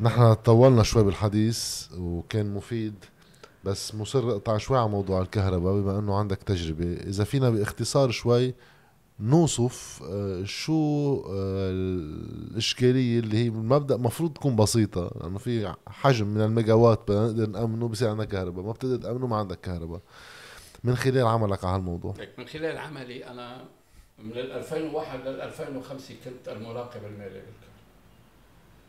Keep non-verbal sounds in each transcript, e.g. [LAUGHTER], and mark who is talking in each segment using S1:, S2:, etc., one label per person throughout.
S1: نحن طولنا شوي بالحديث وكان مفيد بس مصر اقطع شوي على موضوع الكهرباء بما إنه عندك تجربة. إذا فينا باختصار شوي نوصف آه، شو آه، الإشكالية اللي هي بالمبدا المفروض تكون بسيطة لأنه في حجم من الميجاوات بدنا نقدر نأمنه بصير عندنا كهرباء. ما بتقدر تأمنه ما عندك كهرباء. من خلال عملك على هالموضوع.
S2: من خلال عملي أنا من 2001 لل 2005 كنت المراقب المالي بالكهرباء.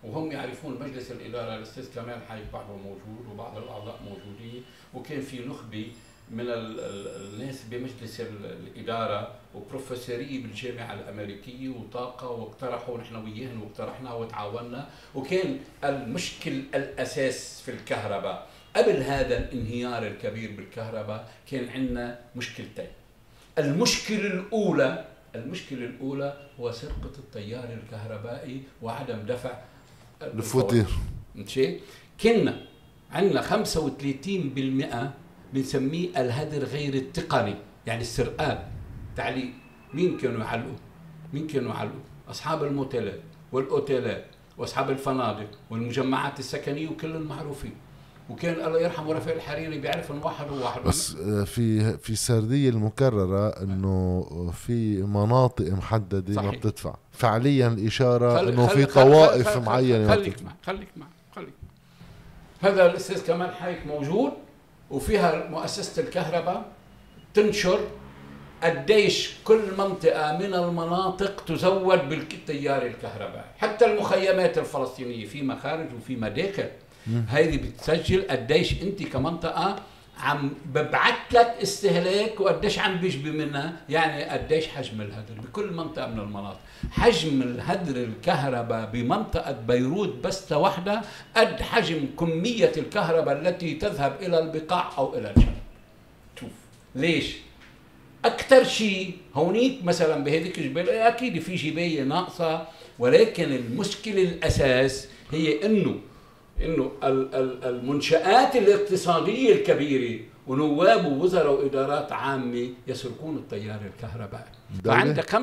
S2: وهم يعرفون مجلس الإدارة الأستاذ كمال حي بعضه موجود وبعض الأعضاء موجودين وكان في نخبة من الناس بمجلس الإدارة وبروفيسوريه بالجامعة الأمريكية وطاقة واقترحوا نحن وياهم واقترحنا وتعاوننا وكان المشكل الأساس في الكهرباء. قبل هذا الانهيار الكبير بالكهرباء كان عندنا مشكلتين. المشكلة الأولى المشكلة الأولى هو سرقة التيار الكهربائي وعدم دفع
S1: الفواتير.
S2: مشي كنا عندنا 35% بنسميه الهدر غير التقني يعني السرقات تعليق مين كانوا يعلقوا مين كانوا يعلقوا أصحاب الموتيلات والأوتيلات وأصحاب الفنادق والمجمعات السكنية وكلهم معروفين وكان الله يرحمه رفيق الحريري بيعرف إنه واحد وواحد.
S1: بس آه، في في السرديه المكررة إنه في مناطق محددة صحيح. ما بتدفع. فعليا الإشارة خل... إنه في طوائف معينة
S2: خليك معي خليك معي خليك هذا الأستاذ كمال حايك موجود وفيها مؤسسة الكهرباء تنشر قديش كل منطقة من المناطق تزود بالتيار الكهربائي. حتى المخيمات الفلسطينية في مخارج وفي مداخل. هذه بتسجل قديش انت كمنطقة عم ببعث لك استهلاك وقديش عم بيجبي منها يعني قديش حجم الهدر بكل منطقة من المناطق. حجم الهدر الكهرباء بمنطقة بيروت بس وحده قد حجم كمية الكهرباء التي تذهب إلى البقاع أو إلى الجنوب شوف ليش؟ أكثر شيء هونيك مثلا بهذيك الجبال أكيد في جبايه ناقصة ولكن المشكلة الأساس هي إنه إنه المنشآت الاقتصادية الكبيرة ونواب ووزراء وإدارات عامة يسرقون التيار الكهربائي. فعندك 35%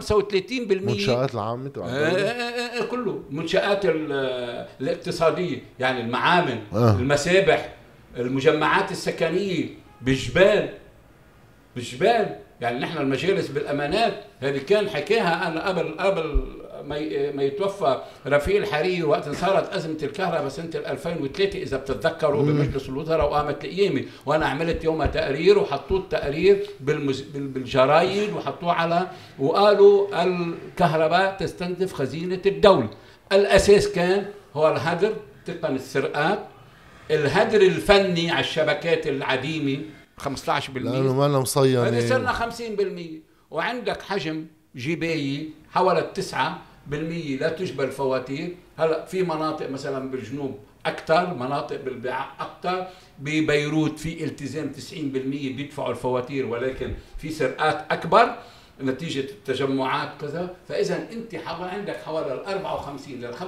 S1: منشآت العامة
S2: آه آه آه, آه، كله. منشآت الاقتصادية يعني المعامل آه. المسابح المجمعات السكنية. بالجبال بالجبال يعني نحن المجالس بالأمانات هذه كان حكاها أنا قبل قبل ما يتوفى رفيق الحريري وقت صارت أزمة الكهرباء سنة 2003 إذا بتتذكروا بمجلس الوزراء وقامت القيامه وأنا عملت يومها تقرير وحطوه التقرير بالمز... بالجرايد وحطوه على وقالوا الكهرباء تستنزف خزينة الدولة. الأساس كان هو الهدر تقن السرقات. الهدر الفني على الشبكات العديمة 15%
S1: لأنه ما لنا مصينه
S2: صرنا 50% وعندك حجم جبايه حوالي 9% لا تشبه الفواتير. هلا في مناطق مثلا بالجنوب أكثر مناطق بالبيع أكثر ببيروت في التزام 90% بيدفعوا الفواتير ولكن في سرقات أكبر نتيجة التجمعات كذا. فإذا أنت عندك حوالي ال 54 لل 55%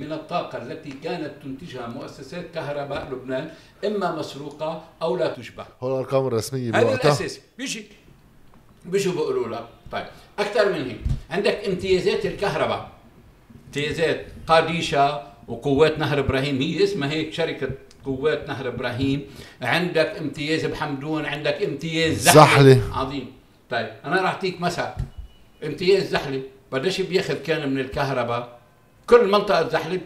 S2: من الطاقة التي كانت تنتجها مؤسسات كهرباء لبنان إما مسروقة أو لا تشبه.
S1: هو الأرقام الرسمية
S2: هذا الأساس. بيجي بيجوا بيقولوا لك طيب أكثر من هيك. عندك امتيازات الكهرباء. امتيازات قاديشا وقوات نهر إبراهيم هي اسمها هيك شركة قوات نهر إبراهيم. عندك امتياز بحمدون عندك امتياز زحله, زحلة. عظيم. طيب أنا راح أعطيك مثل. امتياز زحله قديش بياخذ كان من الكهرباء. كل منطقة زحله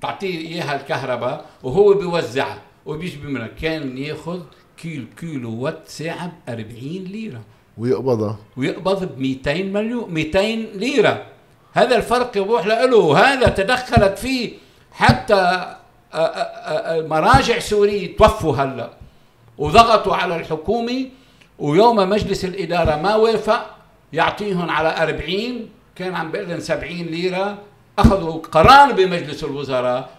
S2: تعطيه إياها الكهرباء وهو بيوزعها. وبيجي منها كان ياخذ كيلو كيلو وات ساعة ب 40 ليرة.
S1: ويقبضها.
S2: ويقبض ب 200 مليون 200 ليرة. هذا الفرق يروح له. هذا تدخلت فيه حتى مراجع سورية توفوا هلأ. وضغطوا على الحكومة. ويوم مجلس الإدارة ما وافق يعطيهم على 40 كان عم بيقول 70 ليرة. أخذوا قرار بمجلس الوزراء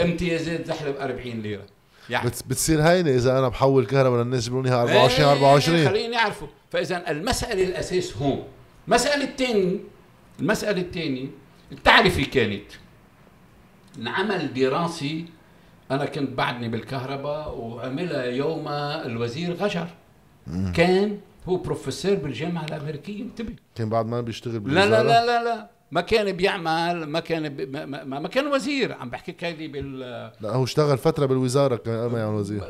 S2: امتيازات زحلة ب 40 ليرة.
S1: يعني. بتصير هينة إذا أنا بحول كهرباء للناس بيقولوا لي 24 24
S2: خليني أعرفوا فإذا المسألة الأساس هون. المسألة الثانية المسألة الثانية التعرفه كانت. انعمل دراسي أنا كنت بعدني بالكهرباء وعملها يوم الوزير غجر كان هو بروفيسور بالجامعة الأمريكية انتبه.
S1: كان بعد ما بيشتغل
S2: لا لا لا لا لا. ما كان بيعمل ما كان ما, ما, كان وزير. عم بحكيك هيدي بال
S1: لا هو اشتغل فترة بالوزارة كان ما يعني وزير.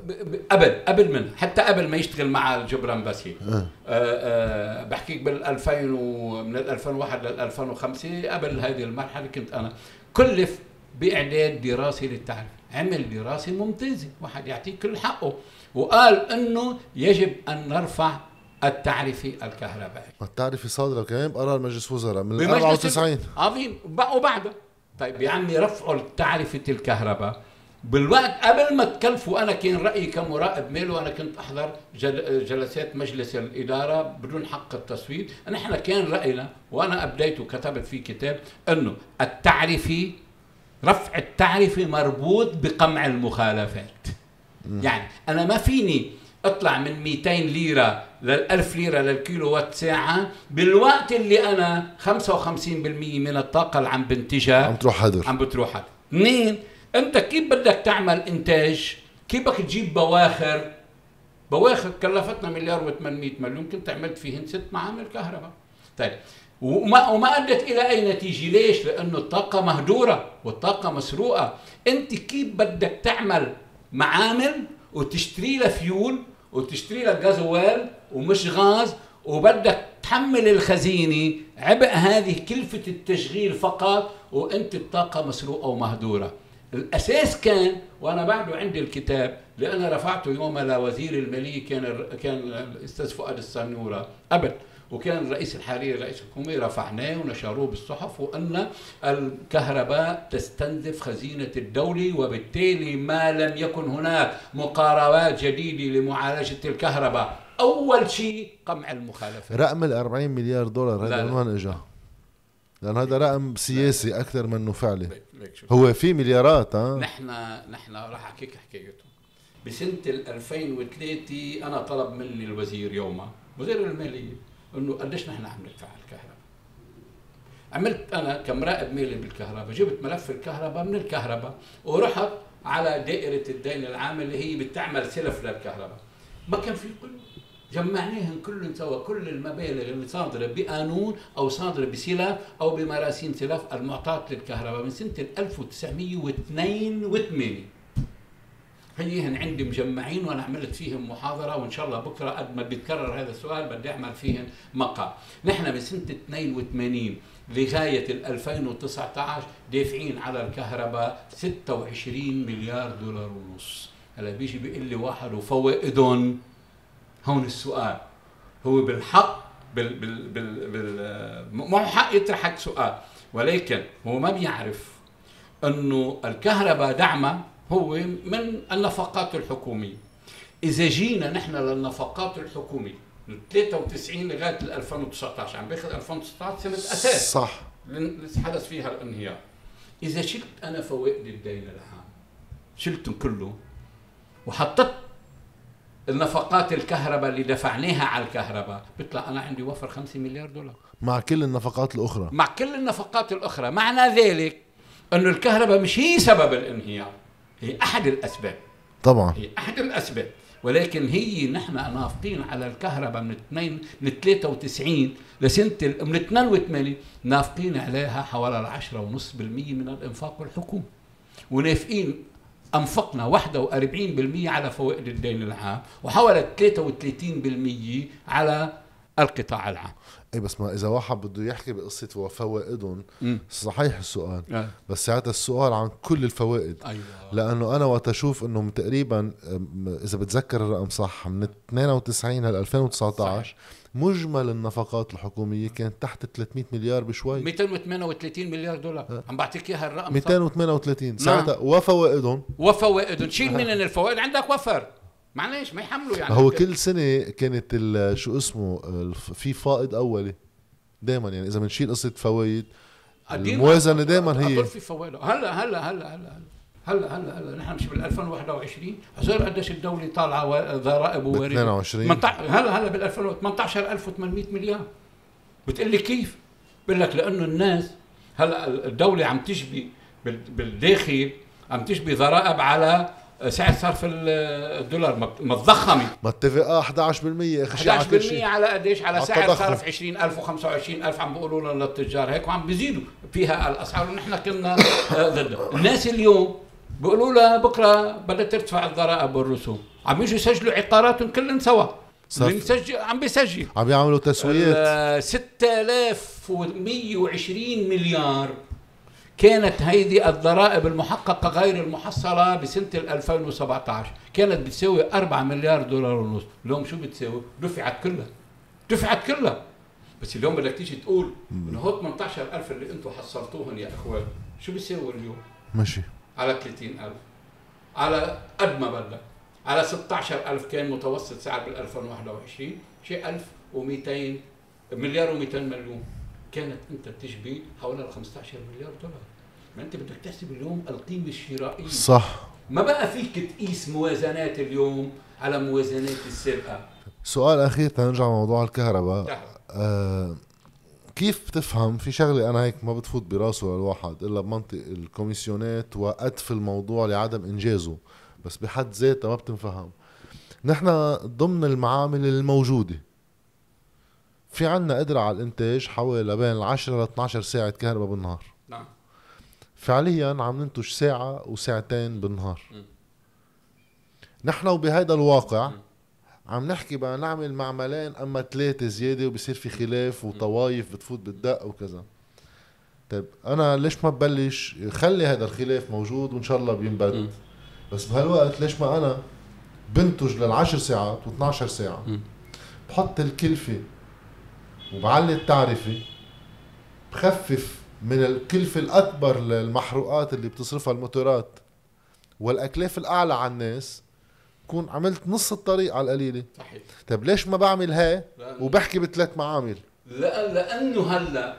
S2: قبل قبل من حتى قبل ما يشتغل مع الجبران باسيل.
S1: آه.
S2: آه بحكيك بال 2000 و من ال 2001 لل 2005 قبل هذه المرحلة كنت أنا كلف بإعداد دراسه للتعريف. عمل دراسة ممتازة. واحد يعطيه كل حقه. وقال إنه يجب أن نرفع التعرفه الكهربائيه
S1: التعرفة صادرة كمان بقرار مجلس وزراء من
S2: بمجلس
S1: 94
S2: عظيم. وب- وبعدها طيب يا عمي رفعوا تعرفة الكهرباء. بالوقت قبل ما تكلفوا أنا كان رأيي كمراقب مال وأنا كنت أحضر جل جلسات مجلس الإدارة بدون حق التصويت. نحن كان رأينا وأنا أبديت وكتبت في كتاب إنه التعرفه رفع التعرفه مربوط بقمع المخالفات. يعني أنا ما فيني اطلع من 200 ليرة لل 1000 ليرة للكيلو وات ساعة. بالوقت اللي أنا 55% من الطاقة اللي عم بنتجها
S1: عم تروح هدر
S2: عم بتروح على اثنين أنت كيف بدك تعمل إنتاج؟ كيف بدك تجيب بواخر؟ بواخر كلفتنا مليار و800 مليون. كنت عملت فيهن ست معامل كهرباء. طيب. وما وما أدت إلى أي نتيجة؟ ليش؟ لأنه الطاقة مهدوره والطاقة مسروقة. أنت كيف بدك تعمل معامل وتشتري لها فيول وتشتري لها جازوال ومش غاز وبدك تحمل الخزينة عبء هذه كلفة التشغيل فقط وأنت الطاقه مسروقة ومهدورة. الأساس كان وأنا بعده عندي الكتاب لأنا رفعته يوم لوزير الماليه كان كان الاستاذ فؤاد السنورة. قبل وكان الرئيس الحالي رئيس الحكومة رفعناه ونشروه بالصحف وان الكهرباء تستنزف خزينة الدولة وبالتالي ما لم يكن هناك مقاربات جديدة لمعالجة الكهرباء. أول شيء قمع المخالفات
S1: رقم ال 40 مليار دولار
S2: لا،
S1: هذا. من وين اجى؟ لأن هذا رقم سياسي أكثر منه فعلي. هو في مليارات ها؟
S2: نحن نحن راح أحكيك حكايته. بسنة ال 2003 أنا طلب مني الوزير يومها وزير المالية. إنه قديش نحن عم ندفع على الكهرباء. عملت أنا كمراقب مالي بالكهرباء جبت ملف الكهرباء من الكهرباء ورحت على دائرة الدين العام اللي هي بتعمل سلف للكهرباء. ما كان في كل جمعناهم كلهم سوا كل المبالغ اللي صادرة بقانون أو صادرة بسلف أو بمراسيم سلف المعطاة للكهرباء من سنة 1982 هيهن عندي مجمعين وأنا عملت فيهم محاضرة وإن شاء الله بكرة قد ما بيتكرر هذا السؤال بدي أعمل فيهن مقال. نحن من سنه 82 لغاية ال 2019 دافعين على الكهرباء 26 مليار دولار ونص. هلا بيجي بيقول لي واحد وفوائدهم. هون السؤال. هو بالحق بال بال بال, بال ما هو حق يطرحك سؤال ولكن هو ما بيعرف إنه الكهرباء دعمها هو من النفقات الحكومية. إذا جينا نحن للنفقات الحكومية من 93 لغاية ال 2019 عم باخذ 2019 سنة أساس.
S1: صح.
S2: اللي حدث فيها الانهيار. إذا شلت أنا فوائد الدين العام شلتهم كله وحطيت النفقات الكهرباء اللي دفعناها على الكهرباء بيطلع أنا عندي وفر 5 مليار دولار.
S1: مع كل النفقات الأخرى.
S2: مع كل النفقات الأخرى. معنى ذلك إنه الكهرباء مش هي سبب الانهيار. هي أحد الأسباب.
S1: طبعا.
S2: هي أحد الأسباب. ولكن هي نحن نافقين على الكهرباء من 2 من 93 لسنة من 82 نافقين عليها حوالي 10.5% من الإنفاق الحكومي ونافقين أنفقنا 41% على فوائد الدين العام وحوالي 33% على القطاع العام.
S1: اي بس ما إذا واحد بده يحكي بقصة وفوائدهم صحيح السؤال.
S2: آه.
S1: بس ساعتها السؤال عن كل الفوائد.
S2: أيوه.
S1: لأنه أنا وقت أشوف إنه تقريبا إذا بتذكر الرقم صح من 92 ل 2019 مجمل النفقات الحكومية كانت تحت 300 مليار بشوي.
S2: 238 مليار دولار. عم بعطيك إياها الرقم صح.
S1: 238 ساعتها وفوائدهم؟
S2: وفوائد شيل من الفوائد؟ عندك وفر. معلش ما يحملوا يعني.
S1: هو كل سنة كانت ال- شو اسمه في فائض أولي. دائما يعني إذا بنشيل قصة فوائد
S2: قديم
S1: الموازنة دائما هي.
S2: في فوائد. هلا هلا هلا هلا هلا هلا هلا نحن مش بال 2021 حصير قديش الدولة طالعة ضرائب ووارد
S1: 22
S2: 18 هلا هلا بال 18800 مليار. بتقول لي كيف؟ بقول لك لأنه الناس هلا الدولة عم تجبي بال- بالداخل عم تجبي ضرائب على سعر صرف الدولار متضخمه
S1: اتفق 11% أخي شيء على كل
S2: 11%
S1: شيء.
S2: على قديش؟ على
S1: على
S2: سعر
S1: التضخم.
S2: صرف 20000 و25000 عم بيقولوا لنا للتجار. هيك وعم بيزيدوا فيها الأسعار ونحن كنا آه، ضدها الناس اليوم بيقولوا لها بكرة بدها ترتفع الضرائب والرسوم عم يجوا يسجلوا عقاراتهم كلهم سوا. مسجل عم بيسجل.
S1: عم يعملوا تسويات.
S2: ال 6120 مليار كانت هيدي الضرائب المحققة غير المحصلة بسنة ال 2017 كانت بتساوي 4 مليار دولار ونص. اليوم شو بتساوي؟ دفعت كلها. دفعت كلها. بس اليوم بدك تيجي تقول إنه هو 18000 اللي أنتم حصلتوهم يا إخوان. شو بيساوي اليوم؟
S1: ماشي.
S2: على 30000 على قد ما بدك على 16000 كان متوسط سعر بال 2021 شيء 1200 مليار و200 مليون. كانت أنت تشبي حوالي ال 15 مليار دولار. ما انت بدك تحسب اليوم القيمة الشرائية.
S1: صح.
S2: ما بقى فيك تقيس موازنات اليوم على موازنات السابقة؟
S1: سؤال أخير تنرجع لموضوع الكهرباء. آه كيف بتفهم؟ في شغلة أنا هيك ما بتفوت براسه للواحد إلا بمنطق الكوميسيونات وقدف الموضوع لعدم إنجازه بس بحد ذاتها ما بتنفهم. نحن ضمن المعامل الموجودة. في عنا قدرة على الإنتاج حوالي بين 10 ل 12 ساعة كهرباء بالنهار.
S2: نعم.
S1: فعليا عم ننتج ساعة وساعتين بالنهار
S2: م.
S1: نحن وبهذا الواقع عم نحكي بقى نعمل معملين أما ثلاثة زيادة وبصير في خلاف وطوايف بتفوت بالدق وكذا طيب أنا ليش ما ببلش خلي هذا الخلاف موجود وإن شاء الله بينبت
S2: م.
S1: بس بهالوقت ليش ما أنا بنتج للعشر ساعات و12 ساعة
S2: م.
S1: بحط الكلفة وبعلي التعرفة بخفف من الكلفة الأكبر للمحروقات اللي بتصرفها الموتورات. والأكلاف الأعلى على الناس بكون عملت نص الطريق على القليلة.
S2: صحيح.
S1: طيب ليش ما بعمل هاي وبحكي بثلاث معامل؟
S2: لا لأنه هلأ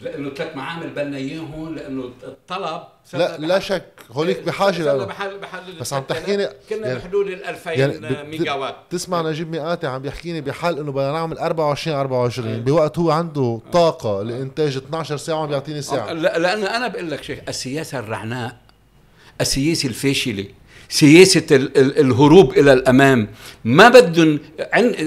S2: لأنه ثلاث معامل بدنا إياهم لأنه الطلب
S1: لا لا شك هوليك
S2: بحال بحال
S1: بس عم تحكيني-
S2: كنا
S1: يعني-
S2: بحدود ال 2000
S1: يعني بت-
S2: ميجا وات
S1: تسمع نجيب ميقاتي عم بيحكيني بحال إنه بدنا نعمل 24 24
S2: أي.
S1: بوقت هو عنده طاقة لإنتاج 12 ساعة وعم بيعطيني ساعة.
S2: لا لأن أنا بقول لك شيء السياسة الرعناء السياسة الفاشلة سياسة ال- ال- الهروب إلى الأمام ما بدهم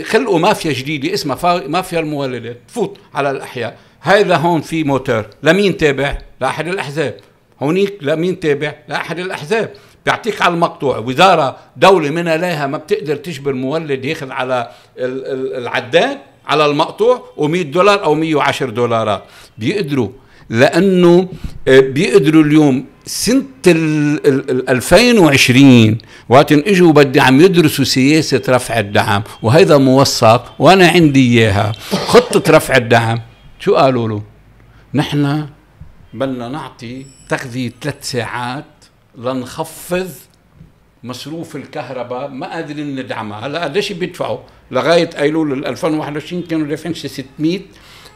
S2: خلقوا مافيا جديدة اسمها مافيا المولدات تفوت على الأحياء. هذا هون في موتور. لمين تابع؟ لأحد الأحزاب. هونيك لمين تابع؟ لأحد الأحزاب. بيعطيك على المقطوع. وزارة دولة من لها ما بتقدر تجبر مولد ياخذ على ال- ال- العداد على المقطوع و100 دولار أو 110 دولارات. بيقدروا. لأنه آه، بيقدروا اليوم سنة ال ال- ال 2020 وقت إجوا بدي عم يدرسوا سياسة رفع الدعم وهذا موثق وأنا عندي إياها. خطة رفع الدعم. شو قالوا له؟ نحن بدنا نعطي تغذية ثلاث ساعات لنخفض مصروف الكهرباء ما قادرين ندعمها. هلا قديش بيدفعوا؟ لغاية ايلول 2021 كانوا دافعين شي 600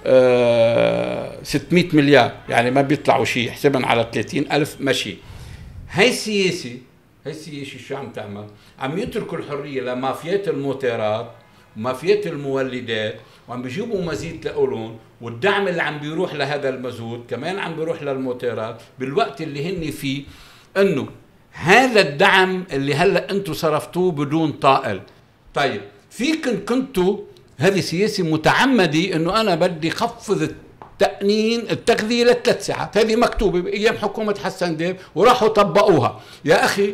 S2: آه 600 مليار. يعني ما بيطلعوا شيء حسبا على 30 ألف مشي. هاي السياسة هاي السياسة شو عم تعمل؟ عم يتركوا الحرية لمافيات الموتيرات ومافيات المولدات. وعم بيجيبوا مزيد لأولون والدعم اللي عم بيروح لهذا المزود كمان عم بيروح للموتيرات بالوقت اللي هن فيه إنه هذا الدعم اللي هلأ أنتم صرفتوه بدون طائل. طيب فيكن كنتوا هذه سياسة متعمدة إنه أنا بدي خفض التأنين التغذية لثلاث ساعات. هذه مكتوبة بأيام حكومة حسن ديب وراحوا طبقوها. يا أخي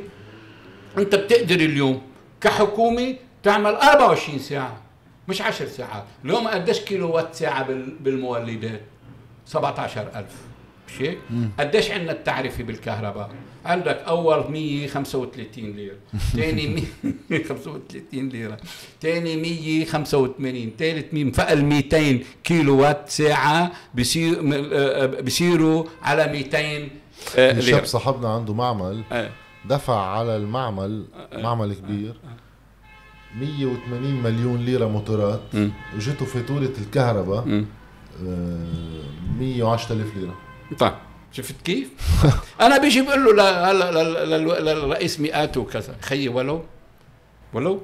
S2: أنت بتقدر اليوم كحكومة تعمل 24 ساعة. مش 10 ساعات. اليوم قديش كيلو وات ساعة بال- بالمولدات 17000 مش هيك؟ قديش عندنا التعرفة بالكهرباء؟ عندك أول 135 ليرة، ثاني 135 [LAUGHS] ليرة، ثاني 185 ثالث مين فقل 200 كيلو وات ساعة بصير آه، آه، بصيروا على 200 آه،
S1: في
S2: ليرة
S1: شاب صاحبنا عنده معمل.
S2: آه.
S1: دفع على المعمل معمل كبير. 180 مليون ليرة موتورات. وجته فاتورة الكهرباء. آه، 110 ليرة.
S2: طيب. شفت كيف؟ [LAUGHS] أنا بيجي بقول له للرئيس مئات وكذا. خيي ولو ولو؟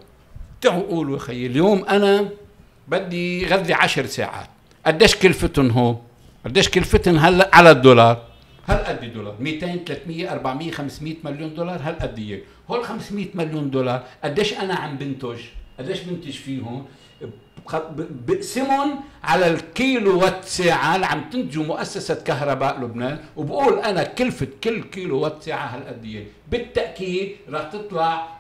S2: تعوا قولوا خيي. اليوم أنا بدي غذي عشر ساعات. قديش كلفتهم هو؟ قديش كلفتهم هلا على الدولار؟ هل قد دولار؟ 200 300 400 500 مليون دولار؟ هل قد هول 500 مليون دولار. قديش أنا عم بنتج؟ قديش بنتج فيهم؟ بقسمهم على الكيلو وات ساعة اللي عم تنتجه مؤسسة كهرباء لبنان. وبقول أنا كلفة كل كيلو وات ساعة هالقد بالتأكيد رح تطلع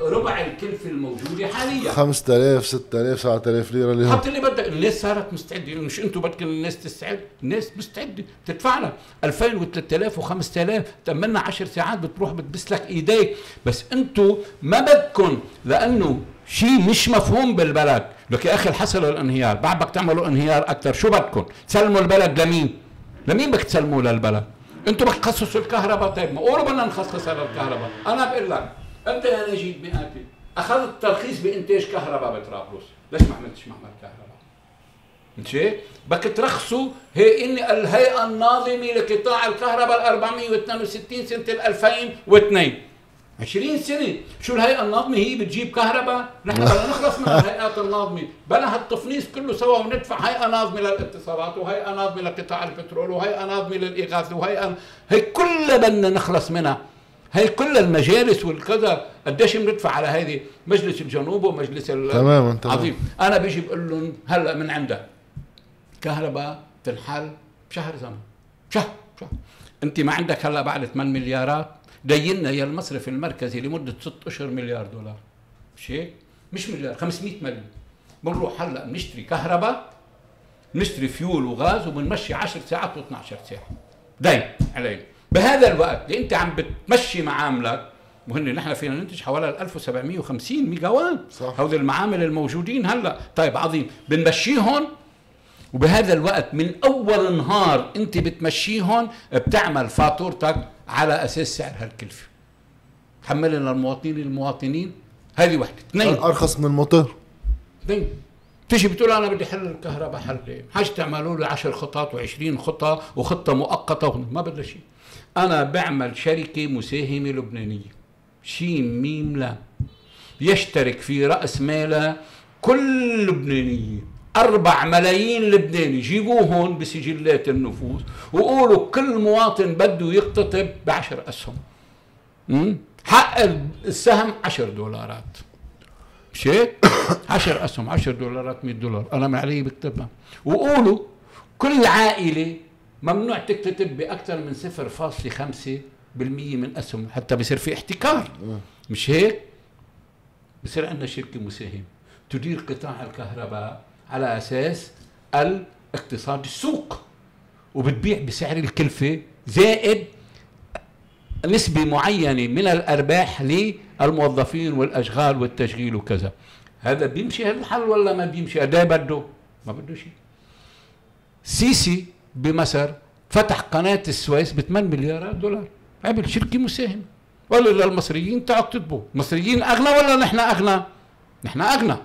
S2: ربع الكلفة الموجودة حاليا.
S1: 5000 6000 7000 ليرة اليوم.
S2: حط اللي بدك الناس صارت مستعدة. مش أنتم بدكم الناس تستعد؟ الناس مستعدة. تدفع لك 2000 و3000 و5000 تأملنا 10 ساعات بتروح بتبس لك إيديك. بس أنتم ما بدكم لأنه شيء مش مفهوم بالبلد. لك يا أخي حصل الانهيار بعد بدك تعملوا انهيار أكثر. شو بدكم؟ تسلموا البلد لمين؟ لمين بدك تسلموه للبلد؟ أنتم بدك تخصصوا الكهرباء. طيب ما قولوا بدنا نخصصها للكهرباء أنا بقول لك أنت يا نجيب مئاتي اخذت ترخيص بإنتاج كهرباء بطرابلس. ليش ما عملتش معمل كهرباء. مشي بدك ترخصوا هي ان الهيئة الناظمة لقطاع الكهرباء ال 462 سنة 2002 20 سنة. شو الهيئة الناظمة؟ هي بتجيب كهرباء. نحن بدنا نخلص من الهيئات الناظمة. بلا هالتفنيس كله سوا وندفع هيئة ناظمة للاتصالات وهيئة ناظمة لقطاع البترول وهيئة ناظمة للاغاثه وهيئة هي كلها بدنا نخلص منها. هي كل المجالس والكذا قديش بندفع على هذه؟ مجلس الجنوب ومجلس
S1: تماما
S2: عظيم أنا بيجي بقول لهم هلأ من عندك. كهرباء تنحل بشهر زمن. شهر شهر. أنت ما عندك هلأ بعد 8 مليارات. دينا يا المصرف المركزي لمدة 6 أشهر مليار دولار. مش هيك؟ مش مليار 500 مليون. بنروح هلأ بنشتري كهرباء بنشتري فيول وغاز وبنمشي 10 ساعات و12 ساعة. دين علينا. بهذا الوقت اللي انت عم بتمشي معاملك وهن نحن فينا ننتج حوالي 1750 ميجا وات هذول المعامل الموجودين هلأ. طيب عظيم. بنمشيهم وبهذا الوقت من أول نهار انت بتمشيهم بتعمل فاتورتك على أساس سعر هالكلفة. تحمل لنا المواطنين المواطنين. هذه وحدة. اثنين.
S1: أرخص من الموتور.
S2: اثنين. تيجي بتقول أنا بدي حل الكهرباء حل حاج تعملوا؟ لي 10 خطط و20 خطة وخطة مؤقتة ما بدها شيء. أنا بعمل شركة مساهمة لبنانية. شين ميم لا يشترك في رأس مالها كل لبنانية. أربع ملايين لبناني. جيبوه هون بسجلات النفوس وقولوا كل مواطن بده يقتطب بعشر أسهم. حق السهم عشر دولارات. مش هيك؟ 10 أسهم 10 دولارات 100 دولار. أنا من علي بكتبها. وقولوا كل عائلة ممنوع تكتتب بأكثر من 0.5% من أسهم حتى بصير في احتكار. مش هيك؟ بصير عندنا شركة مساهمة تدير قطاع الكهرباء على أساس الاقتصاد السوق. وبتبيع بسعر الكلفة زائد نسبة معينة من الأرباح للموظفين والأشغال والتشغيل وكذا. هذا بيمشي هذا الحل ولا ما بيمشي؟ هذا بده؟ ما بده شيء. سيسي بمصر فتح قناة السويس ب 8 مليارات دولار. عمل شركة مساهمة. قال للمصريين تعالوا اكتبوا المصريين أغنى ولا نحن أغنى؟ نحن أغنى.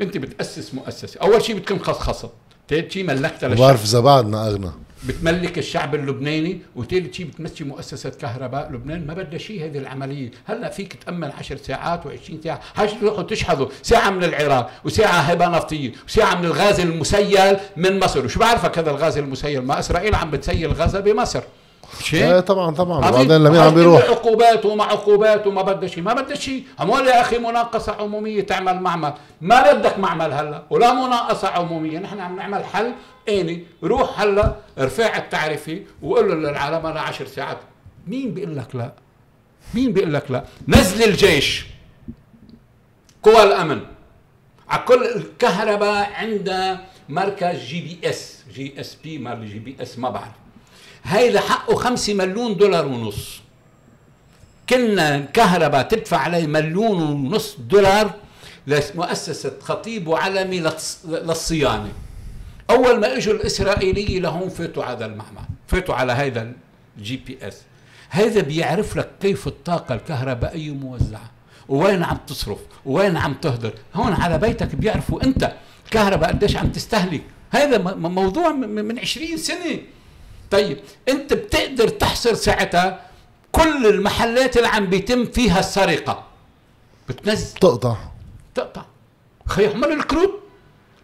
S2: أنت بتأسس مؤسسة. أول شيء بتكون خصخصة. ثالث شيء ملكتها
S1: للشعب. بعرف إذا بعدنا أغنى.
S2: بتملك الشعب اللبناني وثالث شيء بتمشي مؤسسة كهرباء. لبنان ما بدها شيء هذه العملية. هلا فيك تأمن 10 ساعات و20 ساعة. حاج تروحوا تشحذوا. ساعة من العراق وساعة هبة نفطية وساعة من الغاز المسيل من مصر. وشو بعرفك هذا الغاز المسيل؟ ما إسرائيل عم بتسيل غازها بمصر.
S1: إيه طبعا طبعا. وبعدين لمين عم بيروح.
S2: عقوبات وما عقوبات وما بدها شيء ما بدها شيء اموال يا أخي مناقصة عمومية تعمل معمل. ما بدك معمل هلا. ولا مناقصة عمومية. نحن عم نعمل حل إني روح هلا ارفع التعرفه وقول له للعالم أنا 10 ساعات. مين بيقول لك لا؟ مين بيقول لك لا؟ نزل الجيش. قوى الأمن. على كل الكهرباء عندها مركز جي بي اس جي اس بي ما جي بي اس ما بعرف. هيدا حقه خمسة مليون دولار ونص. كنا الكهرباء تدفع عليه مليون ونص دولار لمؤسسة خطيب وعلمي للصيانة. أول ما إجوا الإسرائيلية لهون فاتوا على المعمل فاتوا على هذا ال GPS. هذا بيعرف لك كيف الطاقة الكهربائية موزعة وين عم تصرف وين عم تهدر. هون على بيتك بيعرفوا أنت الكهرباء قديش عم تستهلك. هذا موضوع من 20 سنة. طيب أنت بتقدر تحصر ساعتها كل المحلات اللي عم بيتم فيها السرقة. بتنزل.
S1: تقطع.
S2: تقطع. خي احمل الكروت.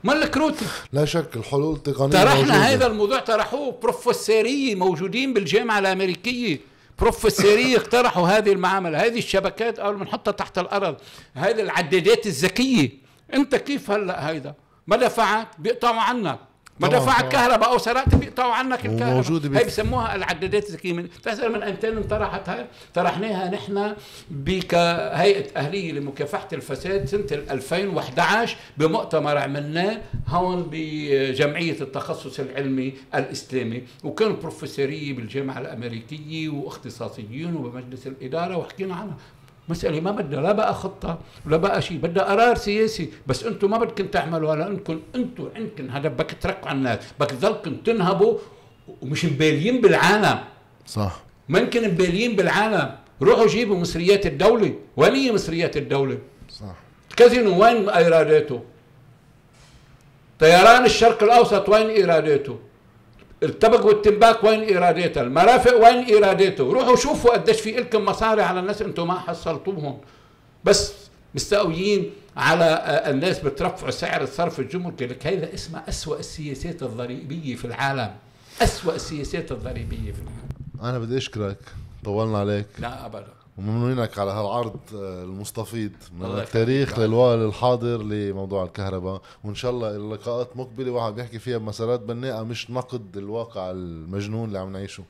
S2: ما الكروتي
S1: لا شك الحلول التقنية
S2: طرحنا
S1: موجودة.
S2: هذا الموضوع طرحوه بروفيسورية موجودين بالجامعة الأمريكية. بروفيسورية [LAUGHS] اقترحوا هذه المعاملة. هذه الشبكات أول بنحطها تحت الأرض. هذه العدادات الذكية. أنت كيف هلا هيدا؟ ما دفعت بيقطعوا عنك ما دفعت. كهرباء أو سرقت بيقطعوا عنك الكهرباء. هي بسموها العدادات الذكيه من بتحسب من ايمتى انطرحت هاي طرحناها نحن بكهيئة أهلية لمكافحة الفساد سنة 2011 بمؤتمر عملناه هون بجمعية التخصص العلمي الإسلامي. وكان بروفيسورية بالجامعة الأمريكية واختصاصيين وبمجلس الإدارة وحكينا عنها. مسألة ما بدها لا بقى خطة ولا بقى شيء بدها قرار سياسي. بس أنتم ما بدكم تعملوا لانكم أنتم عندكم هذا بدك تركوا على الناس بدك تضلكم تنهبوا ومش مباليين بالعالم.
S1: صح.
S2: ما يمكن مباليين بالعالم. روحوا جيبوا مصريات الدولة. وين هي مصريات الدولة؟
S1: صح.
S2: الكازينو وين إيراداته؟ طيران الشرق الأوسط وين إيراداته؟ التبغ والتنباك وين ايراداتها المرافق وين ايراداته روحوا شوفوا قديش في لكم مصاري على الناس أنتم ما حصلتوهم. بس مستقويين على آه، الناس بترفعوا سعر الصرف الجمركي. لك هذا اسمه أسوأ السياسات الضريبية في العالم. أسوأ السياسات الضريبية في العالم.
S1: أنا بدي أشكرك. طولنا عليك.
S2: لا أبدا.
S1: وممنونك على هالعرض آه، المستفيض من التاريخ
S2: يخليك.
S1: للوائل الحاضر لموضوع الكهرباء. وإن شاء الله اللقاءات مقبلة واحد بيحكي فيها بمسارات بناءة مش نقد الواقع المجنون اللي عم نعيشه.